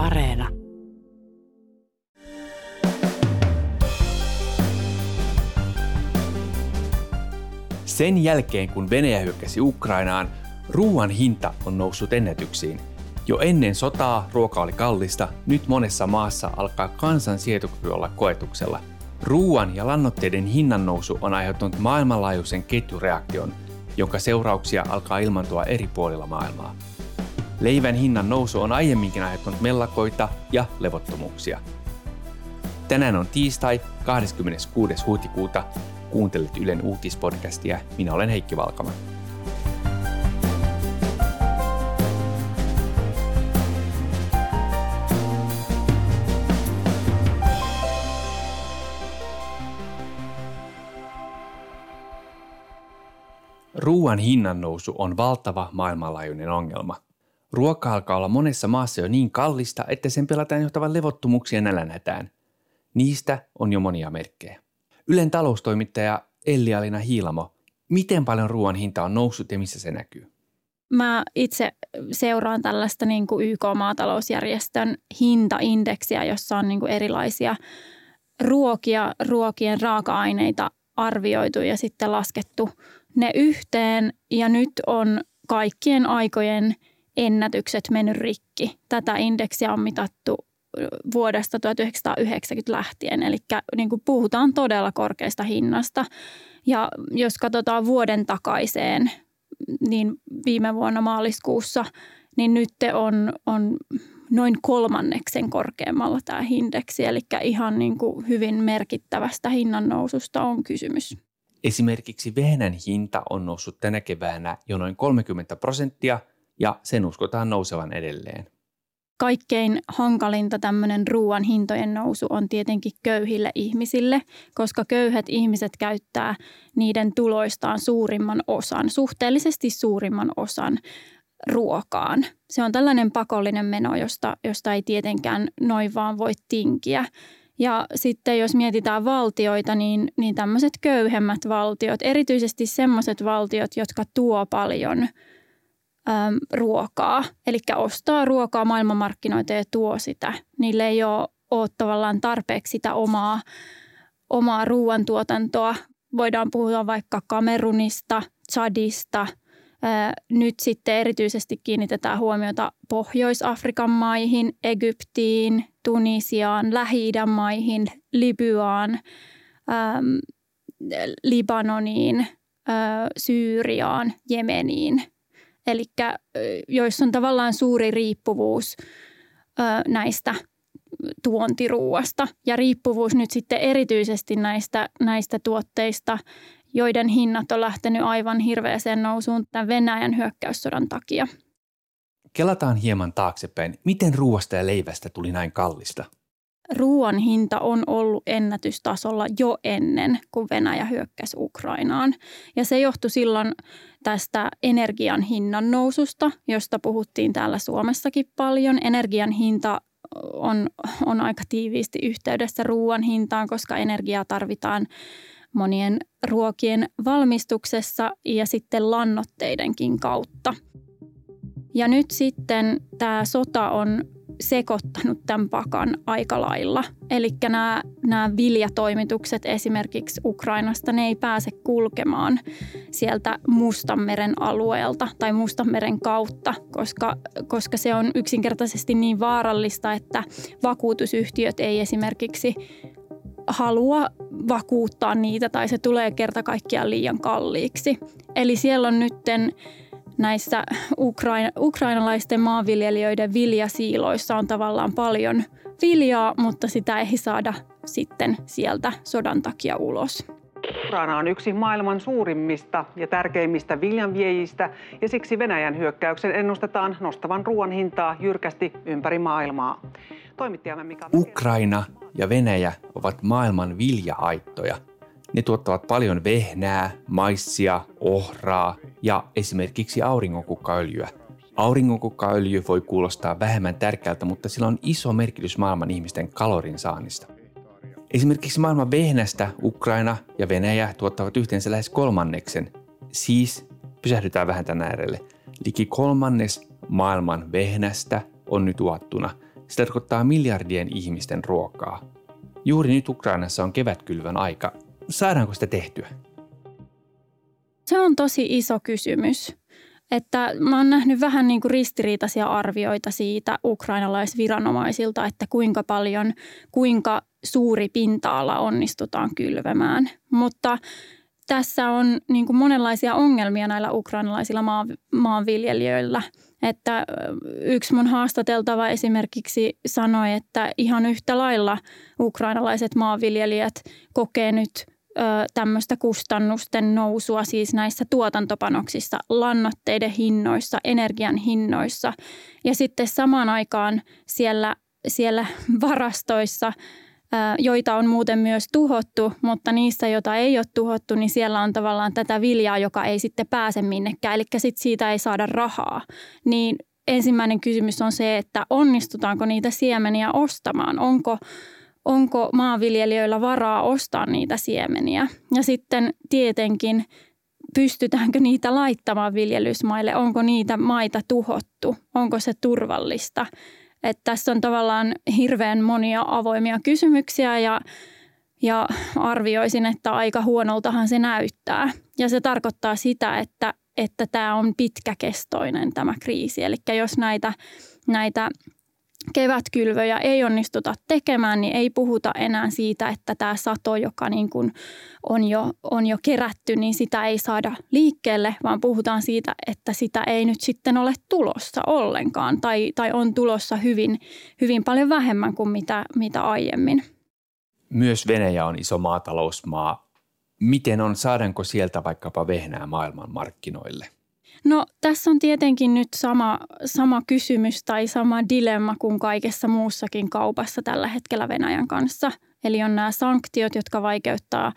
Areena. Sen jälkeen, kun Venäjä hyökkäsi Ukrainaan, ruoan hinta on noussut ennätyksiin. Jo ennen sotaa ruoka oli kallista, nyt monessa maassa alkaa kansan sietokyky olla koetuksella. Ruoan ja lannoitteiden hinnan nousu on aiheuttanut maailmanlaajuisen ketjureaktion, jonka seurauksia alkaa ilmantua eri puolilla maailmaa. Leivän hinnan nousu on aiemminkin aiheuttanut mellakoita ja levottomuuksia. Tänään on tiistai 26. huhtikuuta. Kuuntelet Ylen uutispodcastia. Minä olen Heikki Valkama. Ruoan hinnan nousu on valtava maailmanlaajuinen ongelma. Ruoka alkaa olla monessa maassa jo niin kallista, että sen pelataan johtavan levottomuuksia nälänhätään. Niistä on jo monia merkkejä. Ylen taloustoimittaja Elli-Alina Hiilamo, miten paljon ruoan hinta on noussut ja missä se näkyy? Mä itse seuraan tällaista niin kuin YK-maatalousjärjestön hintaindeksiä, jossa on niin kuin erilaisia ruokia, ruokien raaka-aineita arvioitu ja sitten laskettu ne yhteen. Ja nyt on kaikkien aikojen ennätykset mennyt rikki. Tätä indeksiä on mitattu vuodesta 1990 lähtien, eli niin kuin puhutaan todella korkeasta hinnasta. Ja jos katsotaan vuoden takaiseen, niin viime vuonna maaliskuussa, niin nyt on, on noin kolmanneksen korkeammalla tämä indeksi, eli ihan niin kuin hyvin merkittävästä hinnan noususta on kysymys. Esimerkiksi vehnän hinta on noussut tänä keväänä jo noin 30 prosenttia ja sen uskotaan nousevan edelleen. Kaikkein hankalinta tämmöinen ruoan hintojen nousu on tietenkin köyhille ihmisille, koska köyhät ihmiset käyttää niiden tuloistaan suurimman osan, suhteellisesti suurimman osan ruokaan. Se on tällainen pakollinen meno, josta, josta ei tietenkään noin vaan voi tinkiä. Ja sitten jos mietitään valtioita, niin, niin tämmöiset köyhemmät valtiot, erityisesti semmoiset valtiot, jotka tuo paljon – ruokaa, eli ostaa ruokaa maailmanmarkkinoita ja tuo sitä. Niille ei ole, ole tavallaan tarpeeksi sitä omaa, omaa ruoantuotantoa. Voidaan puhua vaikka Kamerunista, Chadista. Nyt sitten erityisesti kiinnitetään huomiota Pohjois-Afrikan maihin, Egyptiin, Tunisiaan, Lähi-idän maihin, Libyaan, Libanoniin, Syyriaan, Jemeniin – Eli joissa on tavallaan suuri riippuvuus näistä tuontiruuasta ja riippuvuus nyt sitten erityisesti näistä, näistä tuotteista, joiden hinnat on lähtenyt aivan hirveäseen nousuun tämän Venäjän hyökkäyssodan takia. Kelataan hieman taaksepäin. Miten ruoasta ja leivästä tuli näin kallista? Ruoan hinta on ollut ennätystasolla jo ennen kuin Venäjä hyökkäsi Ukrainaan. Ja se johtui silloin tästä energian hinnan noususta, josta puhuttiin täällä Suomessakin paljon. Energian hinta on, on aika tiiviisti yhteydessä ruoan hintaan, koska energiaa tarvitaan monien ruokien valmistuksessa ja sitten lannotteidenkin kautta. Ja nyt sitten tämä sota on sekoittanut tämän pakan aika lailla. Eli nämä, nämä viljatoimitukset esimerkiksi Ukrainasta, ne ei pääse kulkemaan sieltä Mustanmeren alueelta tai Mustanmeren kautta, koska, koska se on yksinkertaisesti niin vaarallista, että vakuutusyhtiöt ei esimerkiksi halua vakuuttaa niitä tai se tulee kerta kaikkiaan liian kalliiksi. Eli siellä on nytten näissä ukraina, ukrainalaisten maanviljelijöiden viljasiiloissa on tavallaan paljon viljaa, mutta sitä ei saada sitten sieltä sodan takia ulos. Ukraina on yksi maailman suurimmista ja tärkeimmistä viljanviejistä ja siksi Venäjän hyökkäyksen ennustetaan nostavan ruoan hintaa jyrkästi ympäri maailmaa. Toimittajamme Mika Ukraina ja Venäjä ovat maailman viljahaittoja – ne tuottavat paljon vehnää, maissia, ohraa ja esimerkiksi auringonkukkaöljyä. Auringonkukkaöljy voi kuulostaa vähemmän tärkeältä, mutta sillä on iso merkitys maailman ihmisten kalorin saannista. Esimerkiksi maailman vehnästä Ukraina ja Venäjä tuottavat yhteensä lähes kolmanneksen. Siis pysähdytään vähän tänä äärelle. Liki kolmannes maailman vehnästä on nyt uhattuna. se tarkoittaa miljardien ihmisten ruokaa. Juuri nyt Ukrainassa on kevätkylvön aika. Saadaanko sitä tehtyä? Se on tosi iso kysymys. Että mä oon nähnyt vähän niin kuin ristiriitaisia arvioita siitä ukrainalaisviranomaisilta, että kuinka paljon, kuinka suuri pinta-ala onnistutaan kylvemään. Mutta tässä on niin kuin monenlaisia ongelmia näillä ukrainalaisilla maa, maanviljelijöillä. Että yksi mun haastateltava esimerkiksi sanoi, että ihan yhtä lailla ukrainalaiset maanviljelijät kokee nyt tämmöistä kustannusten nousua siis näissä tuotantopanoksissa, lannoitteiden hinnoissa, energian hinnoissa. Ja sitten samaan aikaan siellä, siellä varastoissa, joita on muuten myös tuhottu, mutta niissä, joita ei ole tuhottu, niin siellä on tavallaan tätä viljaa, joka ei sitten pääse minnekään. Eli sitten siitä ei saada rahaa. Niin ensimmäinen kysymys on se, että onnistutaanko niitä siemeniä ostamaan? Onko onko maanviljelijöillä varaa ostaa niitä siemeniä. Ja sitten tietenkin pystytäänkö niitä laittamaan viljelysmaille, onko niitä maita tuhottu, onko se turvallista. Että tässä on tavallaan hirveän monia avoimia kysymyksiä ja, ja arvioisin, että aika huonoltahan se näyttää. Ja se tarkoittaa sitä, että, että tämä on pitkäkestoinen tämä kriisi. Eli jos näitä, näitä kevätkylvöjä ei onnistuta tekemään, niin ei puhuta enää siitä, että tämä sato, joka niin kuin on, jo, on jo kerätty, niin sitä ei saada liikkeelle, vaan puhutaan siitä, että sitä ei nyt sitten ole tulossa ollenkaan tai, tai on tulossa hyvin, hyvin paljon vähemmän kuin mitä, mitä aiemmin. Myös Venäjä on iso maatalousmaa. Miten on, saadaanko sieltä vaikkapa vehnää maailman markkinoille? No tässä on tietenkin nyt sama, sama kysymys tai sama dilemma kuin kaikessa muussakin kaupassa tällä hetkellä Venäjän kanssa. Eli on nämä sanktiot, jotka vaikeuttaa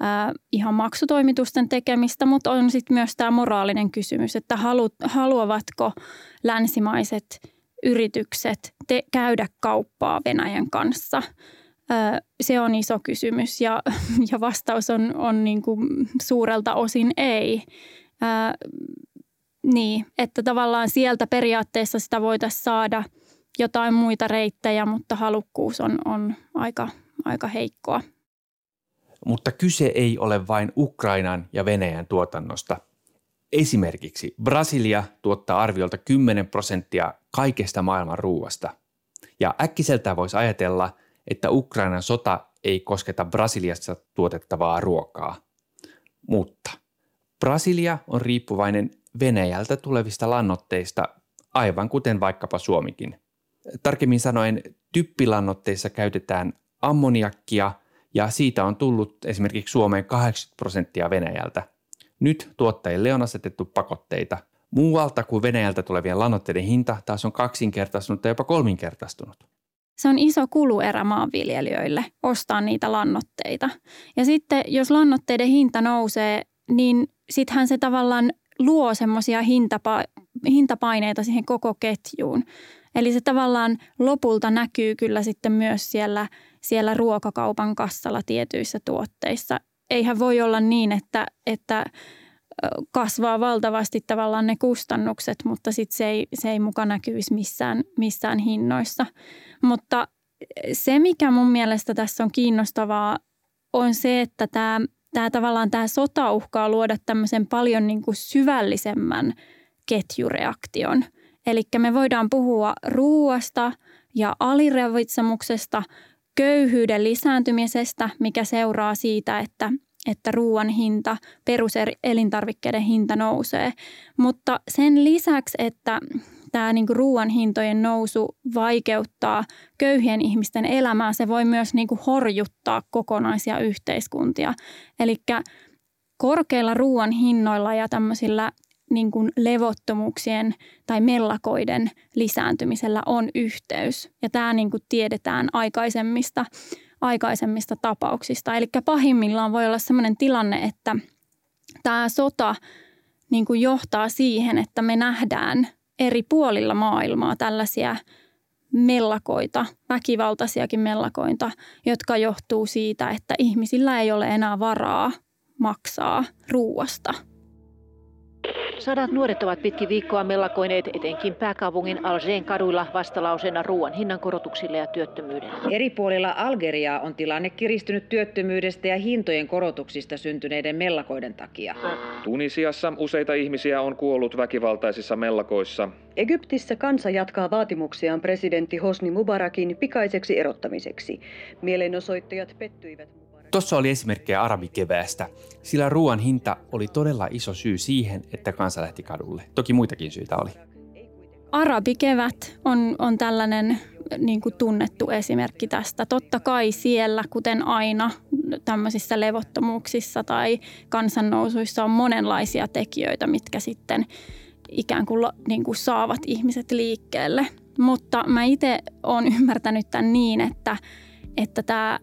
ää, ihan maksutoimitusten tekemistä, mutta on sitten myös tämä moraalinen kysymys, että halu, haluavatko länsimaiset yritykset te, käydä kauppaa Venäjän kanssa. Se on iso kysymys ja, ja vastaus on, on niin kuin suurelta osin ei. Niin, että tavallaan sieltä periaatteessa sitä voitaisiin saada jotain muita reittejä, mutta halukkuus on, on aika, aika heikkoa. Mutta kyse ei ole vain Ukrainan ja Venäjän tuotannosta. Esimerkiksi Brasilia tuottaa arviolta 10 prosenttia kaikesta maailman ruuasta. Ja äkkiseltään voisi ajatella, että Ukrainan sota ei kosketa Brasiliassa tuotettavaa ruokaa. Mutta Brasilia on riippuvainen Venäjältä tulevista lannoitteista, aivan kuten vaikkapa Suomikin. Tarkemmin sanoen typpilannoitteissa käytetään ammoniakkia ja siitä on tullut esimerkiksi Suomeen 80 prosenttia Venäjältä. Nyt tuottajille on asetettu pakotteita. Muualta kuin Venäjältä tulevien lannoitteiden hinta taas on kaksinkertaistunut tai jopa kolminkertaistunut. Se on iso kuluerä maanviljelijöille ostaa niitä lannoitteita. Ja sitten jos lannoitteiden hinta nousee, niin sittenhän se tavallaan luo semmoisia hintapa- hintapaineita siihen koko ketjuun. Eli se tavallaan lopulta näkyy kyllä sitten myös siellä, siellä ruokakaupan kassalla tietyissä tuotteissa. Eihän voi olla niin, että, että kasvaa valtavasti tavallaan ne kustannukset, mutta sitten se ei, se ei muka näkyisi missään, missään hinnoissa. Mutta se, mikä mun mielestä tässä on kiinnostavaa, on se, että tämä tämä tavallaan tämä sota uhkaa luoda tämmöisen paljon niin kuin syvällisemmän ketjureaktion. Eli me voidaan puhua ruuasta ja aliravitsemuksesta, köyhyyden lisääntymisestä, mikä seuraa siitä, että, että ruoan hinta, peruselintarvikkeiden hinta nousee. Mutta sen lisäksi, että tämä niin ruoan hintojen nousu vaikeuttaa köyhien ihmisten elämää, se voi myös niin kuin horjuttaa kokonaisia yhteiskuntia. Eli korkeilla ruoan hinnoilla ja tämmöisillä niin kuin levottomuuksien tai mellakoiden lisääntymisellä on yhteys. Ja tämä niin kuin tiedetään aikaisemmista, aikaisemmista tapauksista. Eli pahimmillaan voi olla sellainen tilanne, että tämä sota niin kuin johtaa siihen, että me nähdään eri puolilla maailmaa tällaisia mellakoita, väkivaltaisiakin mellakoita, jotka johtuu siitä, että ihmisillä ei ole enää varaa maksaa ruuasta. Sadat nuoret ovat pitkin viikkoa mellakoineet etenkin pääkaupungin Algeen kaduilla vastalauseena ruoan hinnankorotuksille ja työttömyydelle. Eri puolilla Algeriaa on tilanne kiristynyt työttömyydestä ja hintojen korotuksista syntyneiden mellakoiden takia. Tunisiassa useita ihmisiä on kuollut väkivaltaisissa mellakoissa. Egyptissä kansa jatkaa vaatimuksiaan presidentti Hosni Mubarakin pikaiseksi erottamiseksi. Mielenosoittajat pettyivät Tuossa oli esimerkkejä arabikeväästä, sillä ruoan hinta oli todella iso syy siihen, että kansa lähti kadulle. Toki muitakin syitä oli. Arabikevät on, on tällainen niin kuin tunnettu esimerkki tästä. Totta kai siellä, kuten aina tämmöisissä levottomuuksissa tai kansannousuissa on monenlaisia tekijöitä, mitkä sitten ikään kuin, niin kuin saavat ihmiset liikkeelle. Mutta mä itse olen ymmärtänyt tämän niin, että, että tämä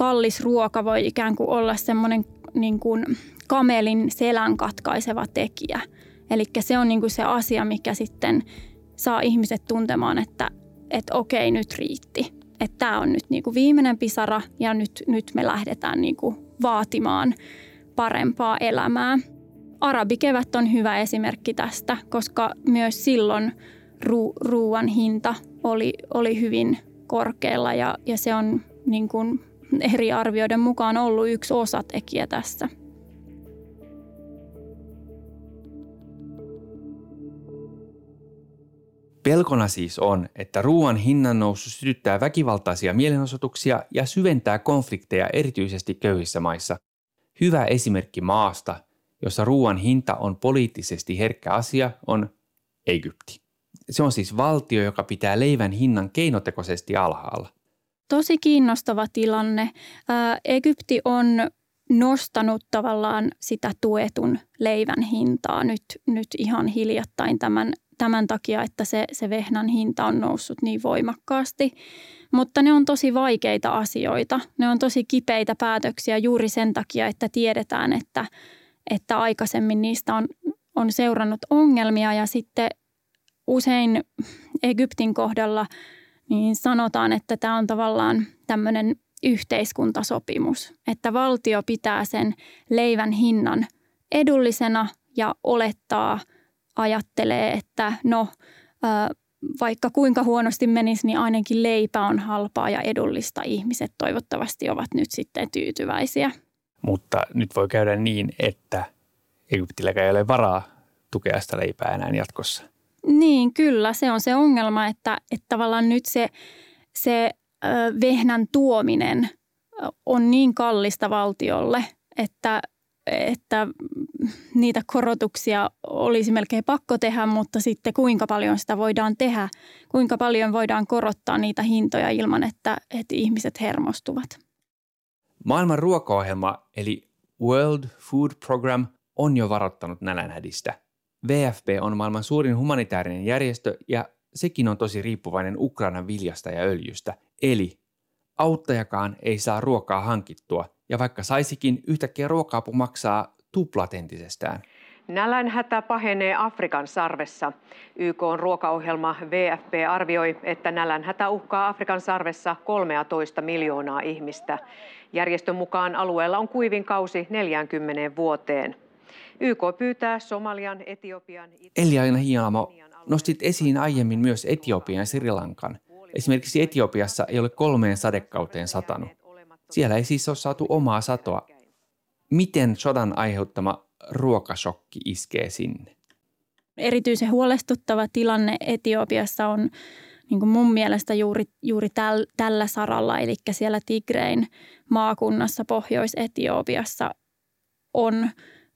kallis ruoka voi ikään kuin olla semmoinen niin kuin kamelin selän katkaiseva tekijä. Eli se on niin kuin se asia, mikä sitten saa ihmiset tuntemaan, että, että okei, nyt riitti. Että tämä on nyt niin kuin viimeinen pisara ja nyt, nyt me lähdetään niin kuin vaatimaan parempaa elämää. Arabikevät on hyvä esimerkki tästä, koska myös silloin ru- ruuan hinta oli, oli hyvin korkealla ja, ja se on niin kuin eri arvioiden mukaan ollut yksi osatekijä tässä. Pelkona siis on, että ruoan hinnan nousu sytyttää väkivaltaisia mielenosoituksia ja syventää konflikteja erityisesti köyhissä maissa. Hyvä esimerkki maasta, jossa ruoan hinta on poliittisesti herkkä asia, on Egypti. Se on siis valtio, joka pitää leivän hinnan keinotekoisesti alhaalla. Tosi kiinnostava tilanne. Egypti on nostanut tavallaan sitä tuetun leivän hintaa nyt, nyt ihan hiljattain tämän, tämän takia, että se, se vehnän hinta on noussut niin voimakkaasti. Mutta ne on tosi vaikeita asioita. Ne on tosi kipeitä päätöksiä juuri sen takia, että tiedetään, että, että aikaisemmin niistä on, on seurannut ongelmia ja sitten usein Egyptin kohdalla – niin sanotaan, että tämä on tavallaan tämmöinen yhteiskuntasopimus, että valtio pitää sen leivän hinnan edullisena ja olettaa, ajattelee, että no vaikka kuinka huonosti menisi, niin ainakin leipä on halpaa ja edullista. Ihmiset toivottavasti ovat nyt sitten tyytyväisiä. Mutta nyt voi käydä niin, että Egyptilläkään ei ole varaa tukea sitä leipää enää jatkossa. Niin, kyllä. Se on se ongelma, että, että tavallaan nyt se, se vehnän tuominen on niin kallista valtiolle, että, että niitä korotuksia olisi melkein pakko tehdä, mutta sitten kuinka paljon sitä voidaan tehdä, kuinka paljon voidaan korottaa niitä hintoja ilman, että, että ihmiset hermostuvat. Maailman ruokaohjelma eli World Food Program on jo varoittanut nälänhädistä – VFP on maailman suurin humanitaarinen järjestö ja sekin on tosi riippuvainen Ukrainan viljasta ja öljystä. Eli auttajakaan ei saa ruokaa hankittua ja vaikka saisikin, yhtäkkiä ruokaapu maksaa tuplat entisestään. Nälänhätä pahenee Afrikan sarvessa. YK on ruokaohjelma VFP arvioi, että nälänhätä uhkaa Afrikan sarvessa 13 miljoonaa ihmistä. Järjestön mukaan alueella on kuivin kausi 40 vuoteen. YK pyytää Somalian, Etiopian... Eliaina Hialamo, nostit esiin aiemmin myös Etiopian ja Sri Lankan. Esimerkiksi Etiopiassa ei ole kolmeen sadekauteen satanut. Siellä ei siis ole saatu omaa satoa. Miten sodan aiheuttama ruokashokki iskee sinne? Erityisen huolestuttava tilanne Etiopiassa on niin kuin mun mielestä juuri, juuri täl, tällä saralla, eli siellä Tigrein maakunnassa Pohjois-Etiopiassa on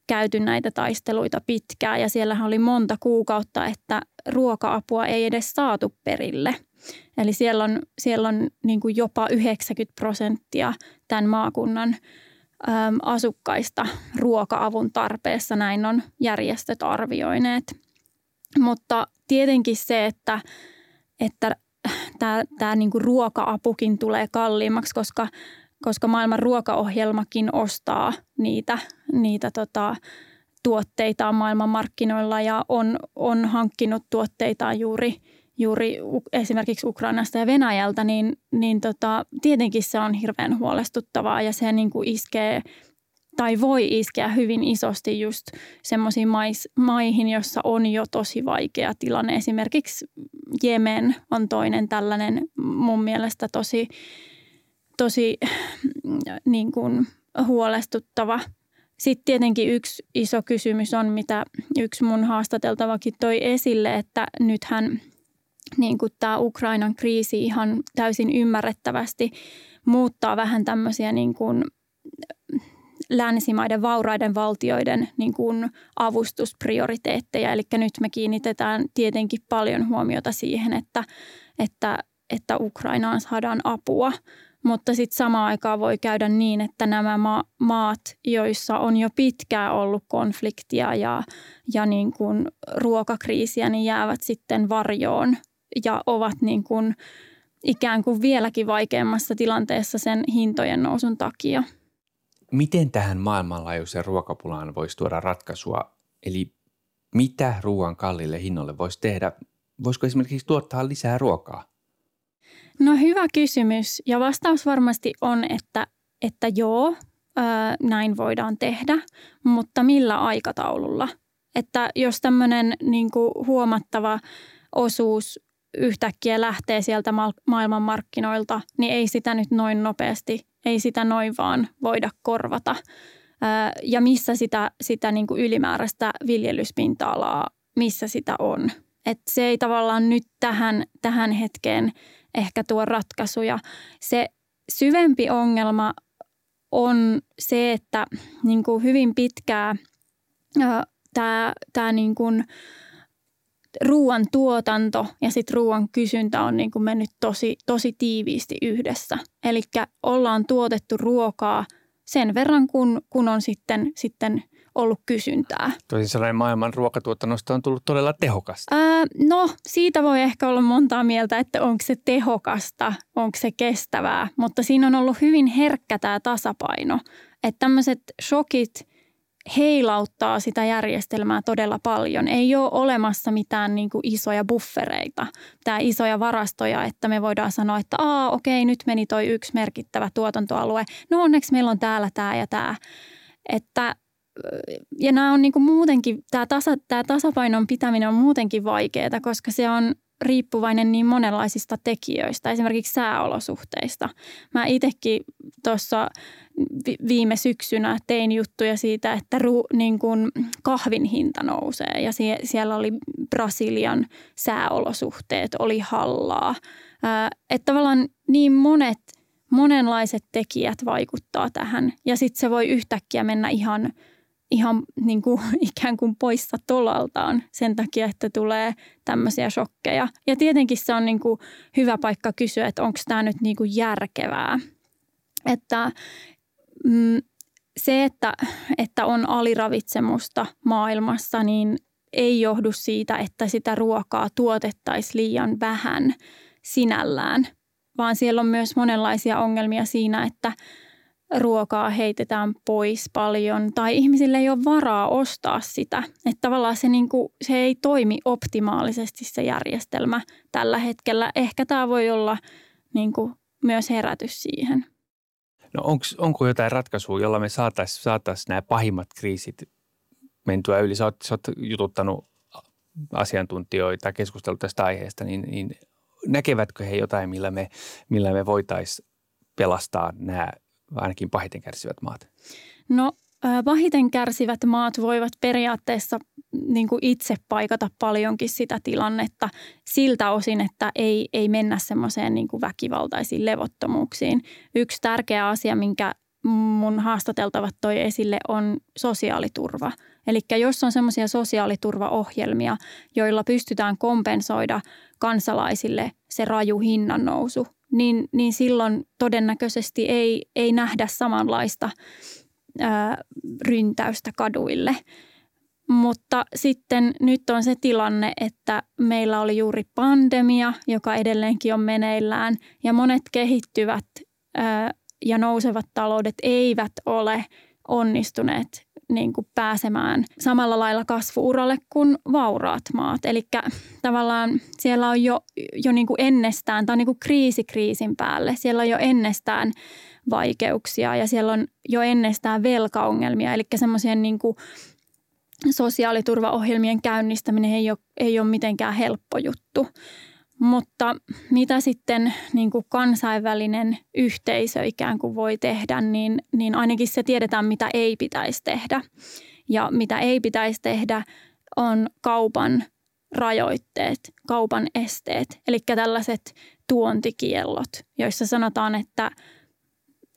käyty näitä taisteluita pitkään ja siellähän oli monta kuukautta, että ruoka-apua ei edes saatu perille. Eli siellä on, siellä on niin kuin jopa 90 prosenttia tämän maakunnan äm, asukkaista ruoka-avun tarpeessa, näin on järjestöt arvioineet. Mutta tietenkin se, että, että tämä, tämä niin kuin ruoka-apukin tulee kalliimmaksi, koska koska maailman ruokaohjelmakin ostaa niitä, niitä tota, tuotteitaan maailman markkinoilla ja on, on hankkinut tuotteitaan juuri, juuri esimerkiksi Ukrainasta ja Venäjältä, niin, niin tota, tietenkin se on hirveän huolestuttavaa ja se niin kuin iskee tai voi iskeä hyvin isosti just semmoisiin maihin, jossa on jo tosi vaikea tilanne. Esimerkiksi Jemen on toinen tällainen mun mielestä tosi, tosi niin kuin huolestuttava. Sitten tietenkin yksi iso kysymys on, mitä yksi mun haastateltavakin toi esille, että nythän niin kuin tämä Ukrainan kriisi ihan täysin ymmärrettävästi muuttaa vähän tämmöisiä niin kuin länsimaiden vauraiden valtioiden niin kuin avustusprioriteetteja. Eli nyt me kiinnitetään tietenkin paljon huomiota siihen, että, että, että Ukrainaan saadaan apua. Mutta sitten samaan aikaan voi käydä niin, että nämä ma- maat, joissa on jo pitkään ollut konfliktia ja, ja niin kuin ruokakriisiä, niin jäävät sitten varjoon ja ovat niin kuin ikään kuin vieläkin vaikeammassa tilanteessa sen hintojen nousun takia. Miten tähän maailmanlaajuiseen ruokapulaan voisi tuoda ratkaisua? Eli mitä ruoan kallille hinnolle voisi tehdä? Voisiko esimerkiksi tuottaa lisää ruokaa? No hyvä kysymys ja vastaus varmasti on, että, että joo, ää, näin voidaan tehdä, mutta millä aikataululla? Että jos tämmöinen niin huomattava osuus yhtäkkiä lähtee sieltä maailmanmarkkinoilta, niin ei sitä nyt noin nopeasti, ei sitä noin vaan voida korvata. Ja missä sitä, sitä niin ylimääräistä viljelyspinta-alaa, missä sitä on. Et se ei tavallaan nyt tähän, tähän hetkeen ehkä tuo ratkaisuja. Se syvempi ongelma on se, että niin kuin hyvin pitkää tämä, tämä niin kuin, ruoan tuotanto ja sitten ruoan kysyntä on niin kuin mennyt tosi, tosi tiiviisti yhdessä. Eli ollaan tuotettu ruokaa sen verran, kun, kun on sitten, sitten ollut kysyntää. Toisin sanoen maailman ruokatuotannosta on tullut todella tehokasta. Ää, no, siitä voi ehkä olla montaa mieltä, että onko se tehokasta, onko se kestävää, mutta siinä on ollut hyvin herkkä tämä tasapaino. Että tämmöiset shokit – heilauttaa sitä järjestelmää todella paljon. Ei ole olemassa mitään niin kuin isoja buffereita tai isoja varastoja, että me voidaan sanoa, että Aa, okei, nyt meni toi yksi merkittävä tuotantoalue. No onneksi meillä on täällä tämä ja tämä. Että ja nämä on niin kuin muutenkin, tämä, tasa, tämä tasapainon pitäminen on muutenkin vaikeaa, koska se on riippuvainen niin monenlaisista tekijöistä, esimerkiksi sääolosuhteista. Mä itsekin tuossa viime syksynä tein juttuja siitä, että ru, niin kuin kahvin hinta nousee ja sie, siellä oli Brasilian sääolosuhteet, oli hallaa. Että tavallaan niin monet, monenlaiset tekijät vaikuttaa tähän ja sitten se voi yhtäkkiä mennä ihan – ihan niin kuin, ikään kuin poissa tolaltaan sen takia, että tulee tämmöisiä shokkeja. Ja tietenkin se on niin kuin hyvä paikka kysyä, että onko tämä nyt niin kuin järkevää. Että mm, se, että, että on aliravitsemusta maailmassa, niin ei johdu siitä, että sitä ruokaa tuotettaisiin liian vähän sinällään, vaan siellä on myös monenlaisia ongelmia siinä, että – ruokaa heitetään pois paljon tai ihmisille ei ole varaa ostaa sitä. Että tavallaan se, niin kuin, se ei toimi optimaalisesti se järjestelmä tällä hetkellä. Ehkä tämä voi olla niin kuin, myös herätys siihen. No onks, onko jotain ratkaisua, jolla me saataisiin saatais nämä pahimmat kriisit mentyä yli? Sä oot, sä oot jututtanut asiantuntijoita, keskustellut tästä aiheesta, niin, niin näkevätkö he jotain, millä me, millä me voitaisiin pelastaa nämä ainakin pahiten kärsivät maat? No pahiten kärsivät maat voivat periaatteessa niin kuin itse paikata paljonkin sitä tilannetta siltä osin, että ei, ei mennä semmoiseen niin kuin väkivaltaisiin levottomuuksiin. Yksi tärkeä asia, minkä mun haastateltavat toi esille, on sosiaaliturva. Eli jos on semmoisia sosiaaliturvaohjelmia, joilla pystytään kompensoida kansalaisille se raju hinnan nousu, niin, niin silloin todennäköisesti ei, ei nähdä samanlaista ää, ryntäystä kaduille. Mutta sitten nyt on se tilanne, että meillä oli juuri pandemia, joka edelleenkin on meneillään, ja monet kehittyvät ää, ja nousevat taloudet eivät ole onnistuneet niin kuin pääsemään samalla lailla kasvuuralle kuin vauraat maat. Eli tavallaan siellä on jo, jo niin kuin ennestään, on niin kuin kriisi kriisin päälle, siellä on jo ennestään vaikeuksia ja siellä on jo ennestään velkaongelmia, eli semmoisia niin kuin sosiaaliturvaohjelmien käynnistäminen ei ole, ei ole mitenkään helppo juttu. Mutta mitä sitten niin kuin kansainvälinen yhteisö ikään kuin voi tehdä, niin, niin ainakin se tiedetään, mitä ei pitäisi tehdä. Ja mitä ei pitäisi tehdä on kaupan rajoitteet, kaupan esteet, eli tällaiset tuontikiellot, joissa sanotaan, että,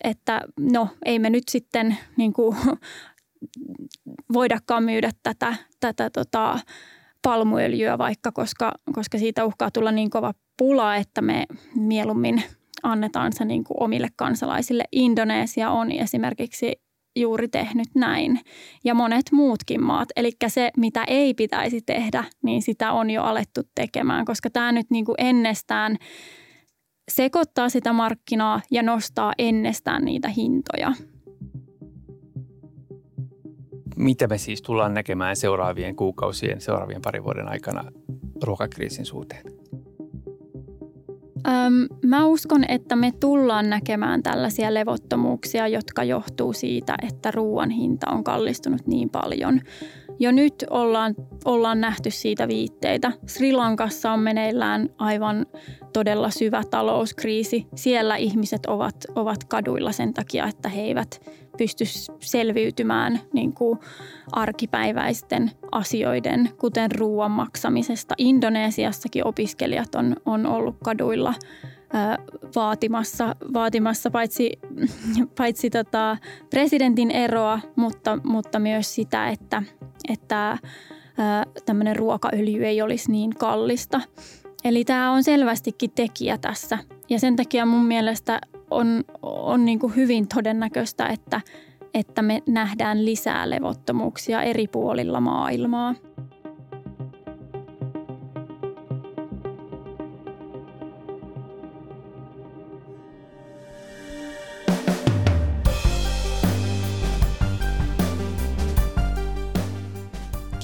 että no ei me nyt sitten niin kuin, voidakaan myydä tätä, tätä tota, palmuöljyä vaikka, koska, koska siitä uhkaa tulla niin kova pula, että me mieluummin annetaan se niin kuin omille kansalaisille. Indonesia on esimerkiksi juuri tehnyt näin ja monet muutkin maat. Eli se, mitä ei pitäisi tehdä, niin sitä on jo alettu tekemään, koska tämä nyt niin kuin ennestään sekoittaa sitä markkinaa ja nostaa ennestään niitä hintoja mitä me siis tullaan näkemään seuraavien kuukausien, seuraavien parin vuoden aikana ruokakriisin suhteen? Öm, mä uskon, että me tullaan näkemään tällaisia levottomuuksia, jotka johtuu siitä, että ruoan hinta on kallistunut niin paljon. Jo nyt ollaan, ollaan nähty siitä viitteitä. Sri Lankassa on meneillään aivan todella syvä talouskriisi. Siellä ihmiset ovat, ovat kaduilla sen takia, että he eivät pysty selviytymään niin kuin arkipäiväisten asioiden, kuten ruoan maksamisesta. Indonesiassakin opiskelijat on, on ollut kaduilla vaatimassa, vaatimassa paitsi, paitsi tota presidentin eroa, mutta, mutta myös sitä, että, että tämmöinen ruokaöljy ei olisi niin kallista. Eli tämä on selvästikin tekijä tässä. Ja sen takia mun mielestä on, on niin kuin hyvin todennäköistä, että, että me nähdään lisää levottomuuksia eri puolilla maailmaa.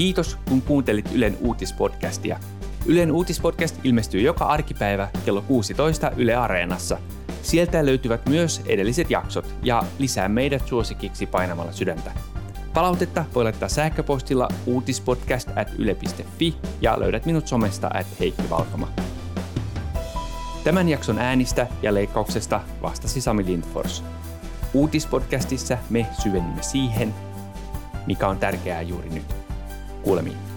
Kiitos, kun kuuntelit Ylen uutispodcastia. Ylen uutispodcast ilmestyy joka arkipäivä kello 16 Yle Areenassa. Sieltä löytyvät myös edelliset jaksot ja lisää meidät suosikiksi painamalla sydäntä. Palautetta voi laittaa sähköpostilla uutispodcast at yle.fi ja löydät minut somesta at Heikki Valkama. Tämän jakson äänistä ja leikkauksesta vastasi Sami Lindfors. Uutispodcastissa me syvennymme siihen, mikä on tärkeää juuri nyt. 过了敏。